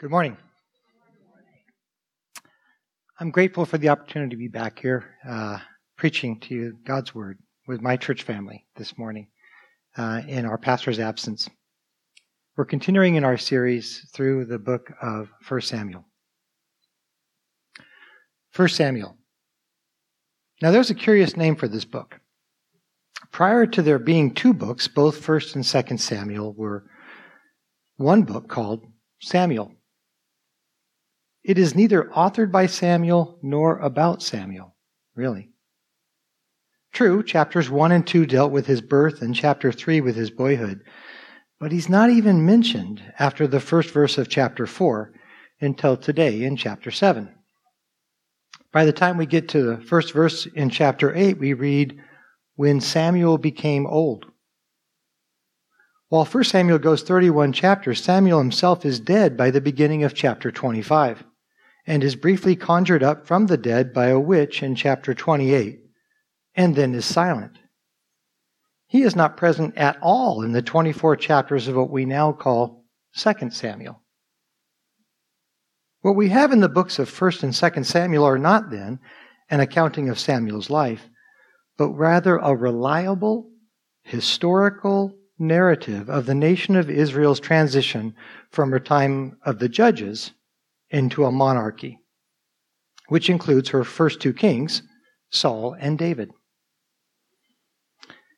Good morning. I'm grateful for the opportunity to be back here uh, preaching to you God's Word with my church family this morning uh, in our pastor's absence. We're continuing in our series through the book of 1 Samuel. 1 Samuel. Now, there's a curious name for this book. Prior to there being two books, both 1st and 2nd Samuel were one book called Samuel. It is neither authored by Samuel nor about Samuel, really. True, chapters 1 and 2 dealt with his birth and chapter 3 with his boyhood, but he's not even mentioned after the first verse of chapter 4 until today in chapter 7. By the time we get to the first verse in chapter 8, we read, When Samuel became old. While 1 Samuel goes 31 chapters, Samuel himself is dead by the beginning of chapter 25 and is briefly conjured up from the dead by a witch in chapter 28, and then is silent. He is not present at all in the 24 chapters of what we now call 2 Samuel. What we have in the books of 1st and 2nd Samuel are not then an accounting of Samuel's life, but rather a reliable, historical narrative of the nation of Israel's transition from a time of the judges into a monarchy, which includes her first two kings, Saul and David.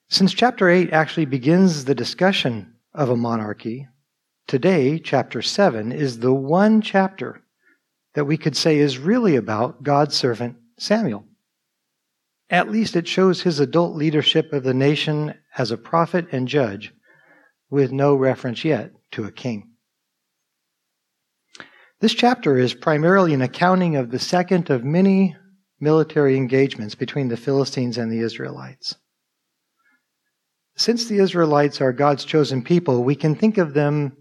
Since chapter 8 actually begins the discussion of a monarchy, today, chapter 7, is the one chapter that we could say is really about God's servant Samuel. At least it shows his adult leadership of the nation as a prophet and judge, with no reference yet to a king. This chapter is primarily an accounting of the second of many military engagements between the Philistines and the Israelites. Since the Israelites are God's chosen people, we can think of them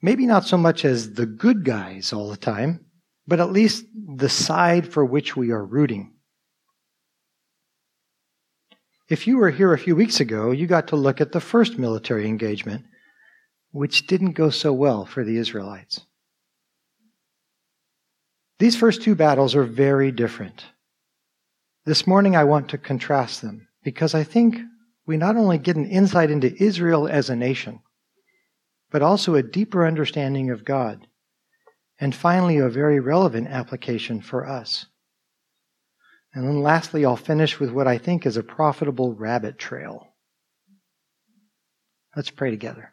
maybe not so much as the good guys all the time, but at least the side for which we are rooting. If you were here a few weeks ago, you got to look at the first military engagement, which didn't go so well for the Israelites. These first two battles are very different. This morning I want to contrast them because I think we not only get an insight into Israel as a nation, but also a deeper understanding of God, and finally a very relevant application for us. And then lastly, I'll finish with what I think is a profitable rabbit trail. Let's pray together.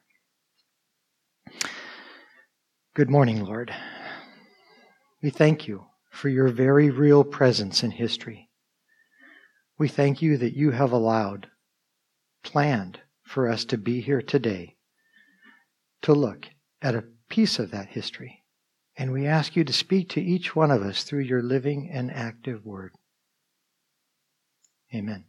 Good morning, Lord. We thank you for your very real presence in history. We thank you that you have allowed, planned for us to be here today to look at a piece of that history. And we ask you to speak to each one of us through your living and active word. Amen.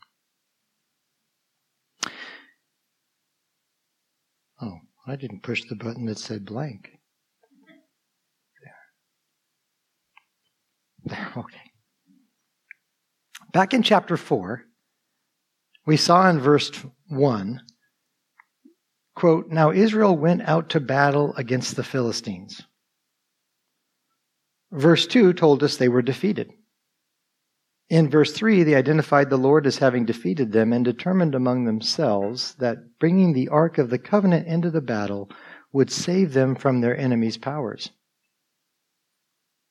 Oh, I didn't push the button that said blank. Okay. Back in chapter 4, we saw in verse 1, quote, Now Israel went out to battle against the Philistines. Verse 2 told us they were defeated. In verse 3, they identified the Lord as having defeated them and determined among themselves that bringing the Ark of the Covenant into the battle would save them from their enemies' powers.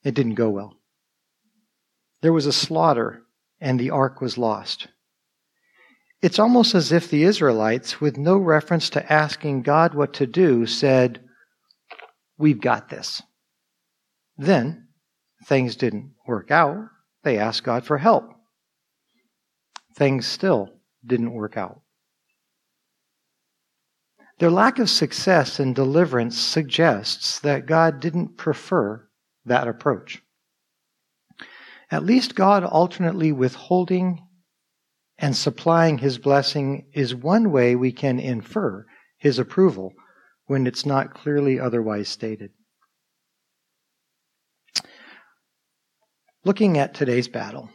It didn't go well. There was a slaughter, and the ark was lost. It's almost as if the Israelites, with no reference to asking God what to do, said, We've got this. Then things didn't work out. They asked God for help. Things still didn't work out. Their lack of success in deliverance suggests that God didn't prefer that approach. At least God alternately withholding and supplying his blessing is one way we can infer his approval when it's not clearly otherwise stated. Looking at today's battle,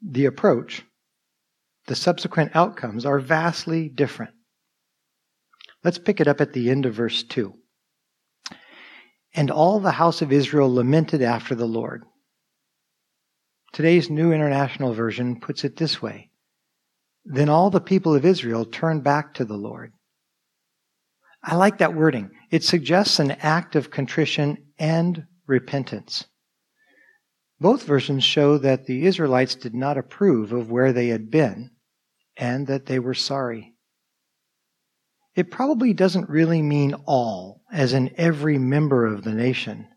the approach, the subsequent outcomes are vastly different. Let's pick it up at the end of verse 2. And all the house of Israel lamented after the Lord. Today's New International Version puts it this way Then all the people of Israel turned back to the Lord. I like that wording. It suggests an act of contrition and repentance. Both versions show that the Israelites did not approve of where they had been and that they were sorry. It probably doesn't really mean all, as in every member of the nation,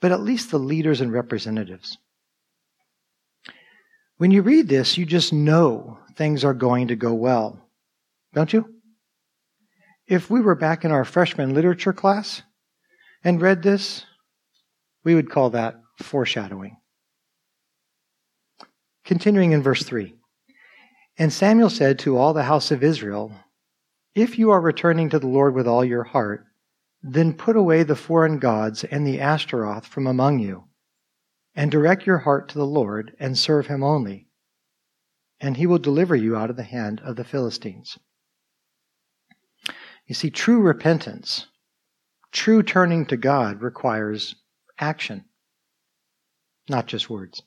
but at least the leaders and representatives. When you read this, you just know things are going to go well, don't you? If we were back in our freshman literature class and read this, we would call that foreshadowing. Continuing in verse 3 And Samuel said to all the house of Israel, If you are returning to the Lord with all your heart, then put away the foreign gods and the Ashtaroth from among you and direct your heart to the Lord and serve him only, and he will deliver you out of the hand of the Philistines. You see, true repentance, true turning to God requires action, not just words.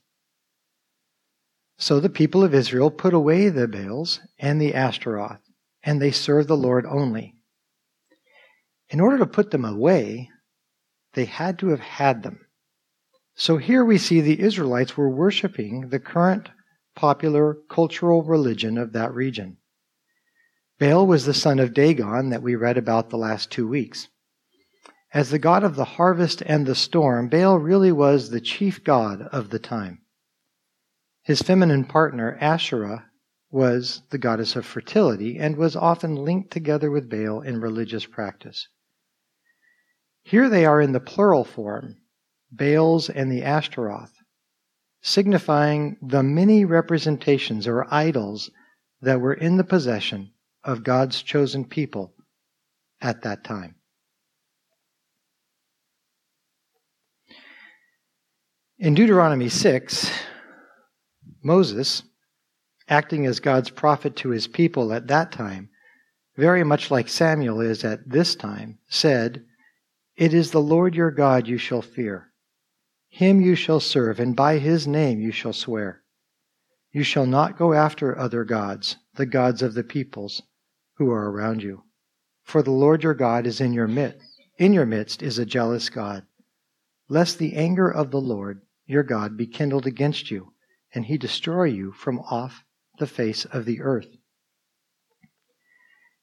So the people of Israel put away the Baals and the Ashtaroth, and they served the Lord only. In order to put them away, they had to have had them. So here we see the Israelites were worshiping the current popular cultural religion of that region. Baal was the son of Dagon that we read about the last two weeks. As the god of the harvest and the storm, Baal really was the chief god of the time. His feminine partner, Asherah, was the goddess of fertility and was often linked together with Baal in religious practice. Here they are in the plural form, Baals, and the Ashtaroth, signifying the many representations or idols that were in the possession of God's chosen people at that time. In Deuteronomy 6, Moses, acting as God's prophet to his people at that time, very much like Samuel is at this time, said, It is the Lord your God you shall fear. Him you shall serve, and by his name you shall swear. You shall not go after other gods, the gods of the peoples who are around you. For the Lord your God is in your midst. In your midst is a jealous God. Lest the anger of the Lord your God be kindled against you, and he destroy you from off the face of the earth.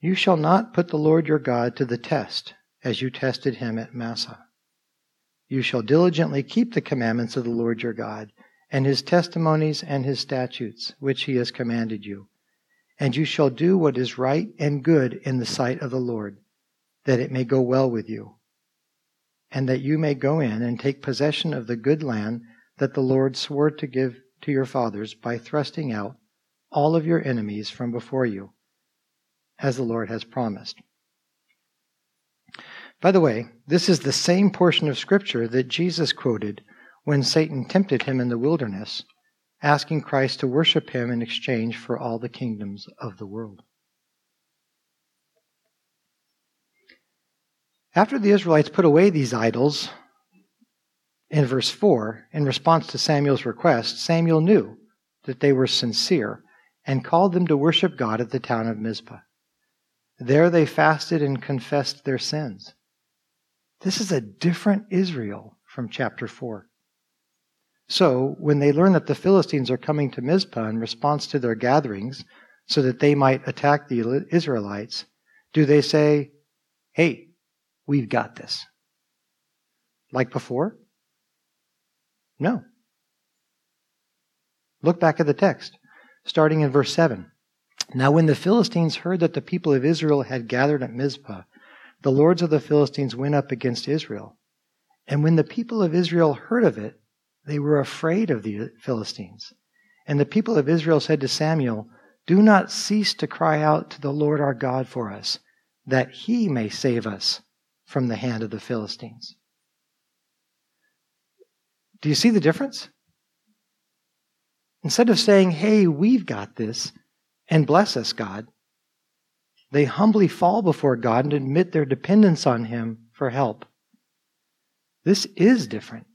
You shall not put the Lord your God to the test, as you tested him at Massah. You shall diligently keep the commandments of the Lord your God, and his testimonies and his statutes, which he has commanded you. And you shall do what is right and good in the sight of the Lord, that it may go well with you, and that you may go in and take possession of the good land that the Lord swore to give to your fathers by thrusting out all of your enemies from before you, as the Lord has promised. By the way, this is the same portion of Scripture that Jesus quoted when Satan tempted him in the wilderness, asking Christ to worship him in exchange for all the kingdoms of the world. After the Israelites put away these idols, in verse 4, in response to Samuel's request, Samuel knew that they were sincere and called them to worship God at the town of Mizpah. There they fasted and confessed their sins. This is a different Israel from chapter 4. So, when they learn that the Philistines are coming to Mizpah in response to their gatherings so that they might attack the Israelites, do they say, Hey, we've got this? Like before? No. Look back at the text, starting in verse 7. Now, when the Philistines heard that the people of Israel had gathered at Mizpah, the lords of the Philistines went up against Israel. And when the people of Israel heard of it, they were afraid of the Philistines. And the people of Israel said to Samuel, Do not cease to cry out to the Lord our God for us, that he may save us from the hand of the Philistines. Do you see the difference? Instead of saying, Hey, we've got this, and bless us, God, they humbly fall before God and admit their dependence on Him for help. This is different.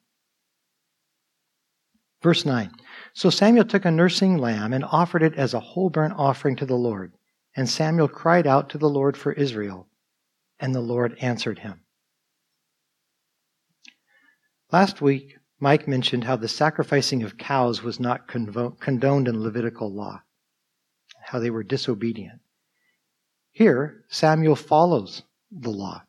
Verse 9 So Samuel took a nursing lamb and offered it as a whole burnt offering to the Lord. And Samuel cried out to the Lord for Israel, and the Lord answered him. Last week, Mike mentioned how the sacrificing of cows was not condoned in Levitical law, how they were disobedient. Here, Samuel follows the law.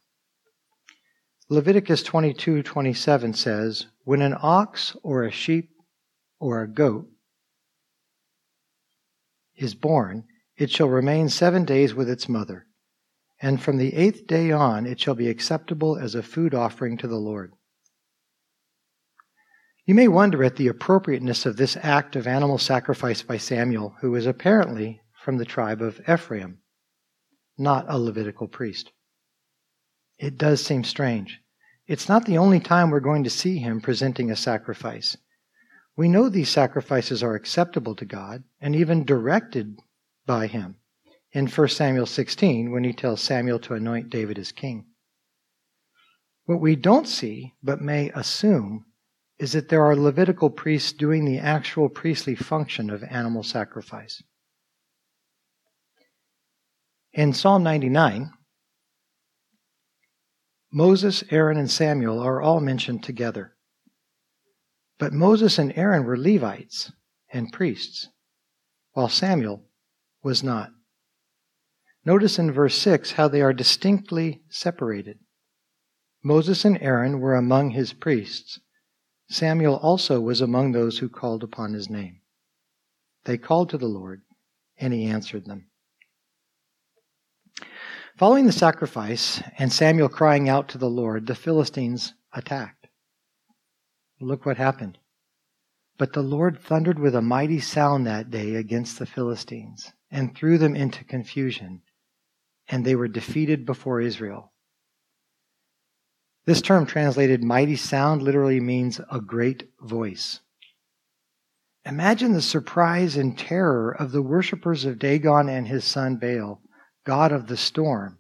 Leviticus 22:27 says, "When an ox or a sheep or a goat is born, it shall remain seven days with its mother, and from the eighth day on it shall be acceptable as a food offering to the Lord. You may wonder at the appropriateness of this act of animal sacrifice by Samuel, who is apparently from the tribe of Ephraim, not a Levitical priest. It does seem strange. It's not the only time we're going to see him presenting a sacrifice. We know these sacrifices are acceptable to God and even directed by him in 1 Samuel 16 when he tells Samuel to anoint David as king. What we don't see, but may assume, is that there are Levitical priests doing the actual priestly function of animal sacrifice. In Psalm 99, Moses, Aaron, and Samuel are all mentioned together. But Moses and Aaron were Levites and priests, while Samuel was not. Notice in verse 6 how they are distinctly separated. Moses and Aaron were among his priests. Samuel also was among those who called upon his name. They called to the Lord, and he answered them. Following the sacrifice and Samuel crying out to the Lord, the Philistines attacked. Look what happened. But the Lord thundered with a mighty sound that day against the Philistines and threw them into confusion, and they were defeated before Israel. This term translated mighty sound literally means a great voice. Imagine the surprise and terror of the worshippers of Dagon and his son Baal, god of the storm,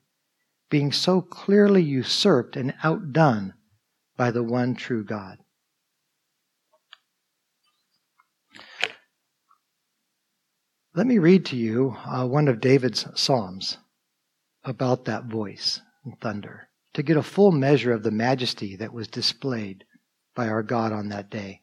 being so clearly usurped and outdone by the one true God. Let me read to you uh, one of David's Psalms about that voice and thunder to get a full measure of the majesty that was displayed by our God on that day.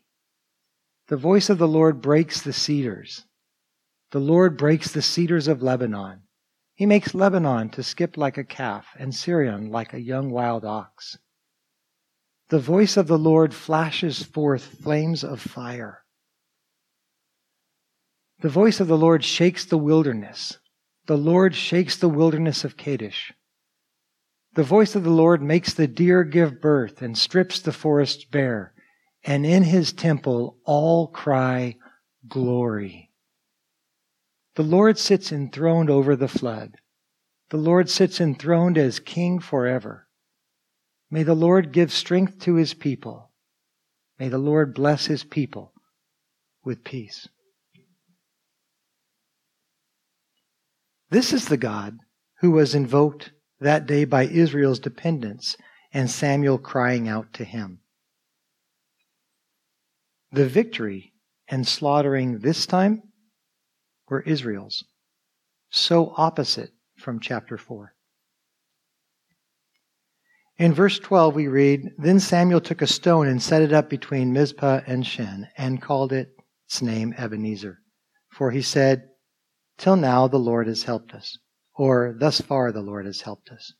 The voice of the Lord breaks the cedars. The Lord breaks the cedars of Lebanon. He makes Lebanon to skip like a calf and Sirion like a young wild ox. The voice of the Lord flashes forth flames of fire. The voice of the Lord shakes the wilderness. The Lord shakes the wilderness of Kadesh. The voice of the Lord makes the deer give birth and strips the forest bare. And in his temple all cry, Glory. The Lord sits enthroned over the flood. The Lord sits enthroned as King forever. May the Lord give strength to his people. May the Lord bless his people with peace. This is the God who was invoked that day by Israel's dependents and Samuel crying out to him. The victory and slaughtering this time were Israel's, so opposite from chapter 4. In verse 12, we read Then Samuel took a stone and set it up between Mizpah and Shen, and called it its name Ebenezer. For he said, Till now the Lord has helped us, or thus far the Lord has helped us.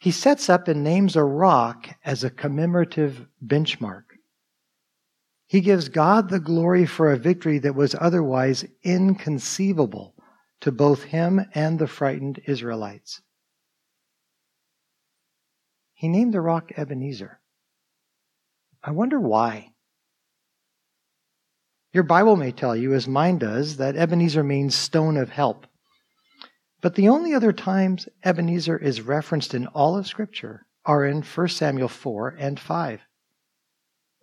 He sets up and names a rock as a commemorative benchmark. He gives God the glory for a victory that was otherwise inconceivable to both him and the frightened Israelites. He named the rock Ebenezer. I wonder why. Your Bible may tell you, as mine does, that Ebenezer means stone of help. But the only other times Ebenezer is referenced in all of Scripture are in 1 Samuel 4 and 5.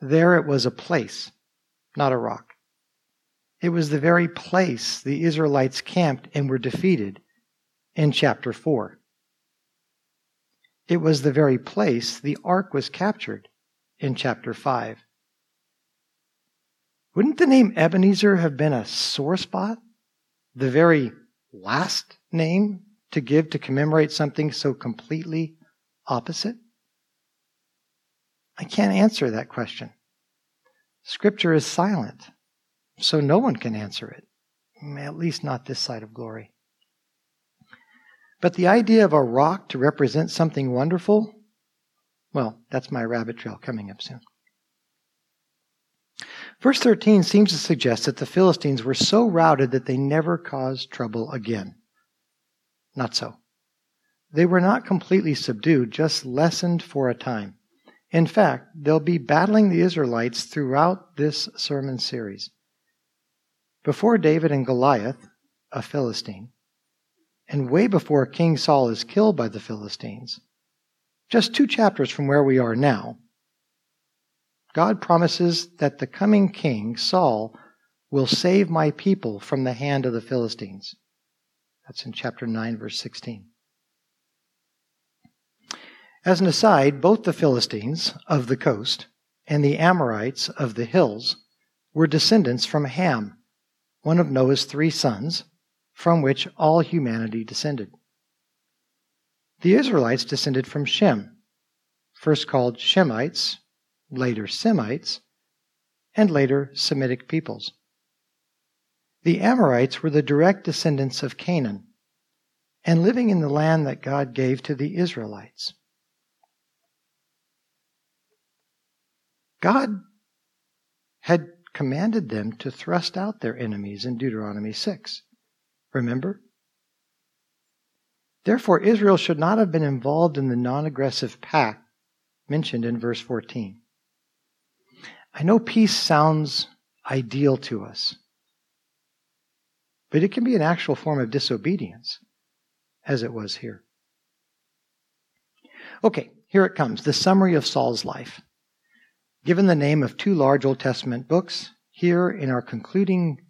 There it was a place, not a rock. It was the very place the Israelites camped and were defeated in chapter 4. It was the very place the ark was captured in chapter 5. Wouldn't the name Ebenezer have been a sore spot? The very last name to give to commemorate something so completely opposite? I can't answer that question. Scripture is silent, so no one can answer it, at least not this side of glory. But the idea of a rock to represent something wonderful, well, that's my rabbit trail coming up soon. Verse 13 seems to suggest that the Philistines were so routed that they never caused trouble again. Not so. They were not completely subdued, just lessened for a time. In fact, they'll be battling the Israelites throughout this sermon series. Before David and Goliath, a Philistine, and way before King Saul is killed by the Philistines, just two chapters from where we are now, God promises that the coming king, Saul, will save my people from the hand of the Philistines. That's in chapter 9, verse 16. As an aside, both the Philistines of the coast and the Amorites of the hills were descendants from Ham, one of Noah's three sons, from which all humanity descended. The Israelites descended from Shem, first called Shemites, later Semites, and later Semitic peoples. The Amorites were the direct descendants of Canaan and living in the land that God gave to the Israelites. God had commanded them to thrust out their enemies in Deuteronomy 6. Remember? Therefore, Israel should not have been involved in the non aggressive pact mentioned in verse 14. I know peace sounds ideal to us, but it can be an actual form of disobedience, as it was here. Okay, here it comes the summary of Saul's life. Given the name of two large Old Testament books, here in our concluding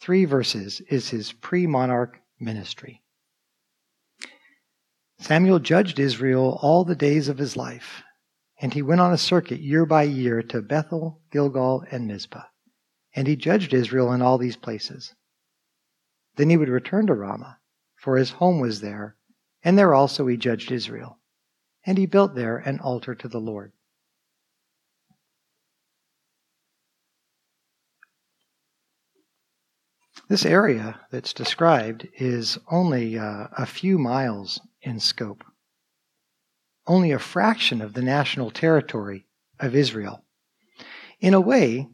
three verses is his pre monarch ministry. Samuel judged Israel all the days of his life, and he went on a circuit year by year to Bethel, Gilgal, and Mizpah. And he judged Israel in all these places. Then he would return to Ramah, for his home was there, and there also he judged Israel. And he built there an altar to the Lord. This area that's described is only uh, a few miles in scope, only a fraction of the national territory of Israel. In a way,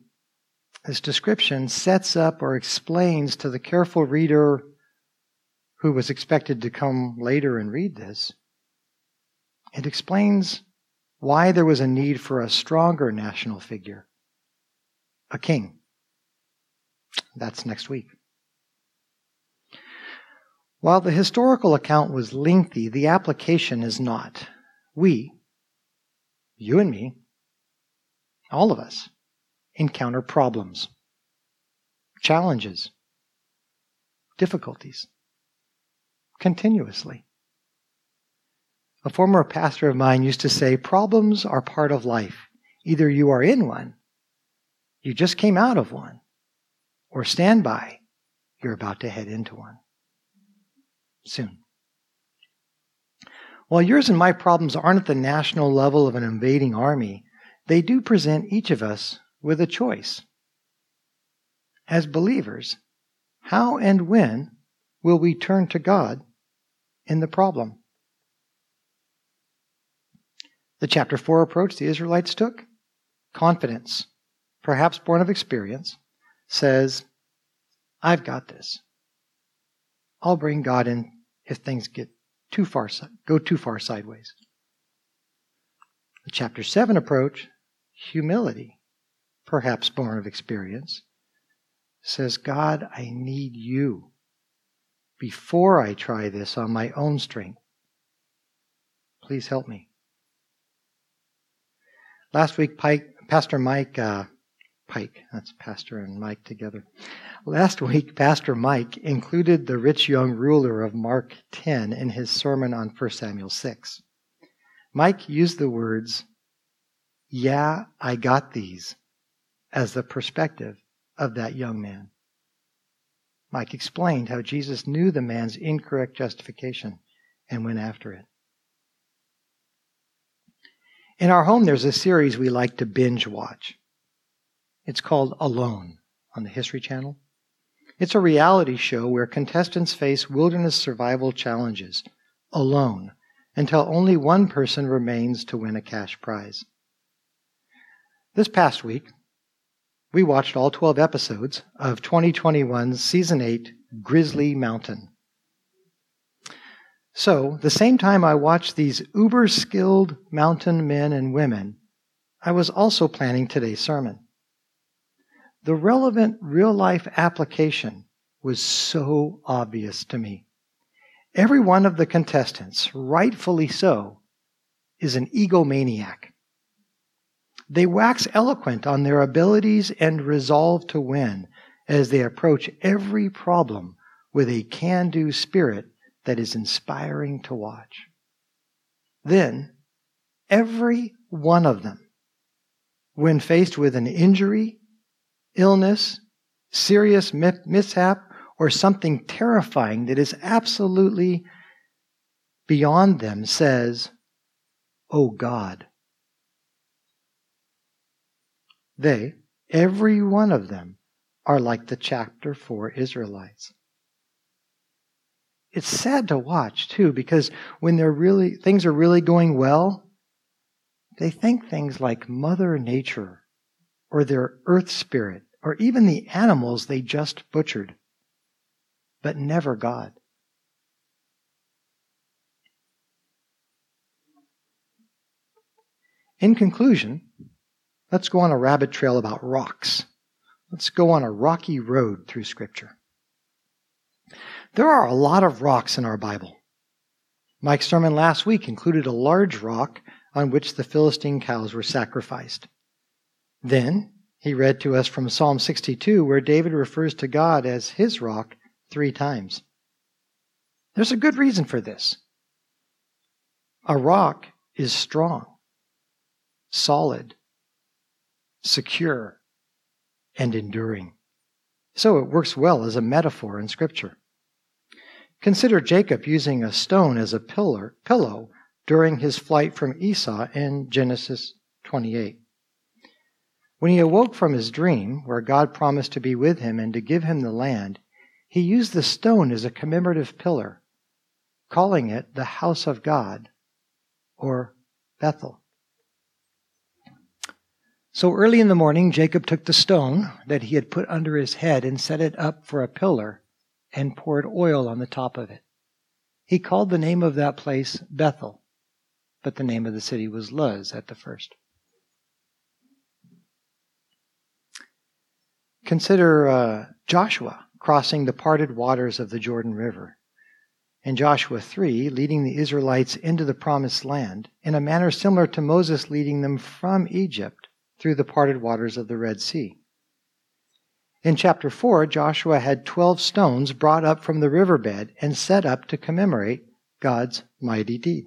this description sets up or explains to the careful reader who was expected to come later and read this, it explains why there was a need for a stronger national figure, a king. That's next week. While the historical account was lengthy, the application is not. We, you and me, all of us, encounter problems, challenges, difficulties continuously. A former pastor of mine used to say, Problems are part of life. Either you are in one, you just came out of one, or stand by, you're about to head into one soon. While yours and my problems aren't at the national level of an invading army, they do present each of us with a choice. As believers, how and when will we turn to God in the problem? The chapter 4 approach the Israelites took, confidence, perhaps born of experience, says, I've got this. I'll bring God in if things get too far, go too far sideways. The chapter 7 approach, humility, perhaps born of experience, says, God, I need you before I try this on my own strength. Please help me. Last week, Pike, Pastor Mike uh, Pike, that's Pastor and Mike together. Last week, Pastor Mike included the rich young ruler of Mark 10 in his sermon on 1 Samuel 6. Mike used the words, Yeah, I got these, as the perspective of that young man. Mike explained how Jesus knew the man's incorrect justification and went after it. In our home, there's a series we like to binge watch. It's called Alone on the History Channel. It's a reality show where contestants face wilderness survival challenges alone until only one person remains to win a cash prize. This past week, we watched all 12 episodes of 2021's Season 8 Grizzly Mountain. So, the same time I watched these uber skilled mountain men and women, I was also planning today's sermon. The relevant real life application was so obvious to me. Every one of the contestants, rightfully so, is an egomaniac. They wax eloquent on their abilities and resolve to win as they approach every problem with a can do spirit that is inspiring to watch. Then, every one of them, when faced with an injury, illness, serious mishap, or something terrifying that is absolutely beyond them, says, Oh God. They, every one of them, are like the chapter 4 Israelites. It's sad to watch too because when they're really things are really going well, they think things like mother nature or their earth spirit or even the animals they just butchered, but never God. In conclusion, Let's go on a rabbit trail about rocks. Let's go on a rocky road through Scripture. There are a lot of rocks in our Bible. Mike's sermon last week included a large rock on which the Philistine cows were sacrificed. Then he read to us from Psalm 62, where David refers to God as his rock three times. There's a good reason for this. A rock is strong, solid, secure, and enduring. So it works well as a metaphor in Scripture. Consider Jacob using a stone as a pillar, pillow during his flight from Esau in Genesis 28. When he awoke from his dream, where God promised to be with him and to give him the land, he used the stone as a commemorative pillar, calling it the house of God, or Bethel. So early in the morning, Jacob took the stone that he had put under his head and set it up for a pillar and poured oil on the top of it. He called the name of that place Bethel, but the name of the city was Luz at the first. Consider uh, Joshua crossing the parted waters of the Jordan River. In Joshua 3, leading the Israelites into the promised land in a manner similar to Moses leading them from Egypt through the parted waters of the Red Sea. In chapter 4, Joshua had 12 stones brought up from the riverbed and set up to commemorate God's mighty deed.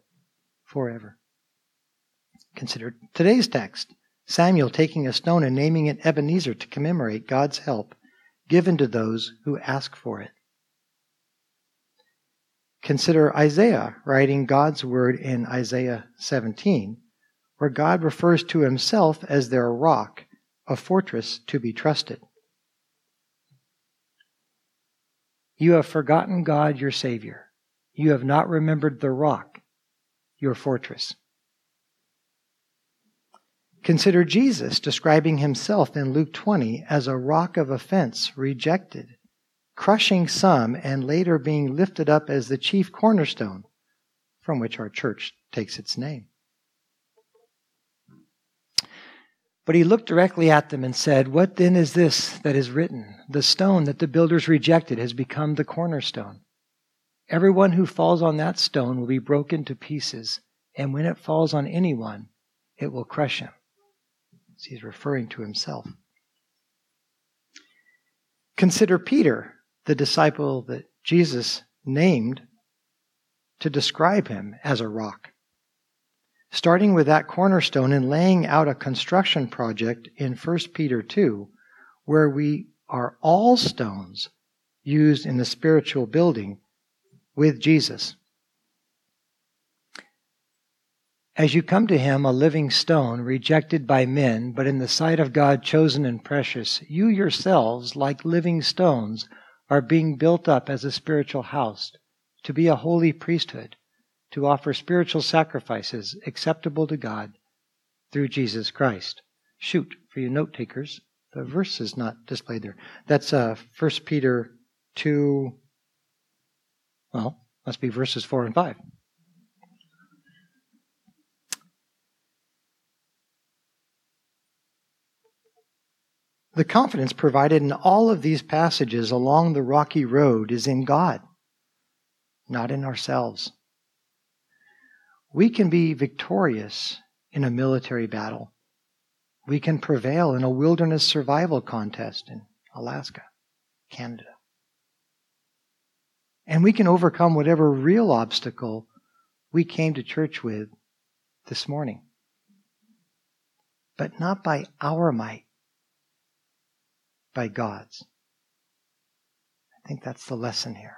forever. Consider today's text Samuel taking a stone and naming it Ebenezer to commemorate God's help given to those who ask for it. Consider Isaiah writing God's word in Isaiah 17, where God refers to himself as their rock, a fortress to be trusted. You have forgotten God, your Savior. You have not remembered the rock, your fortress. Consider Jesus describing himself in Luke 20 as a rock of offense rejected, crushing some, and later being lifted up as the chief cornerstone from which our church takes its name. But he looked directly at them and said, What then is this that is written? The stone that the builders rejected has become the cornerstone. Everyone who falls on that stone will be broken to pieces, and when it falls on anyone, it will crush him. He's referring to himself. Consider Peter, the disciple that Jesus named to describe him as a rock starting with that cornerstone and laying out a construction project in 1 Peter 2, where we are all stones used in the spiritual building with Jesus. As you come to him, a living stone, rejected by men, but in the sight of God chosen and precious, you yourselves, like living stones, are being built up as a spiritual house, to be a holy priesthood to offer spiritual sacrifices acceptable to God through Jesus Christ. Shoot, for you note takers, the verse is not displayed there. That's uh, 1 Peter 2, well, must be verses 4 and 5. The confidence provided in all of these passages along the rocky road is in God, not in ourselves we can be victorious in a military battle. We can prevail in a wilderness survival contest in Alaska, Canada. And we can overcome whatever real obstacle we came to church with this morning. But not by our might, by God's. I think that's the lesson here.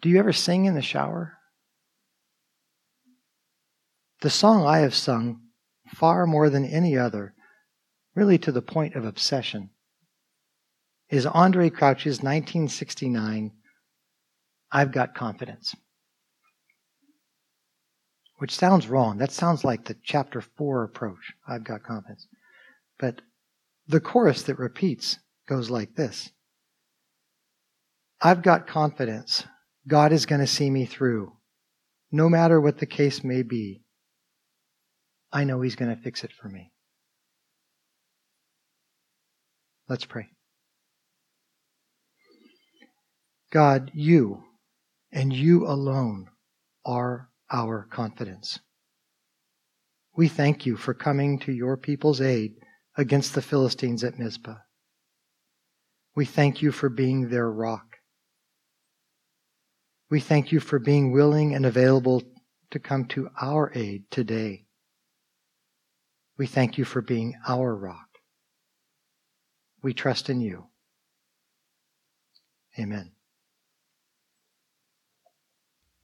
Do you ever sing in the shower? The song I have sung, far more than any other, really to the point of obsession, is Andre Crouch's 1969 I've Got Confidence. Which sounds wrong. That sounds like the chapter 4 approach. I've got confidence. But the chorus that repeats goes like this I've got confidence. God is going to see me through, no matter what the case may be. I know He's going to fix it for me. Let's pray. God, you and you alone are our confidence. We thank you for coming to your people's aid against the Philistines at Mizpah. We thank you for being their rock. We thank you for being willing and available to come to our aid today. We thank you for being our rock. We trust in you. Amen.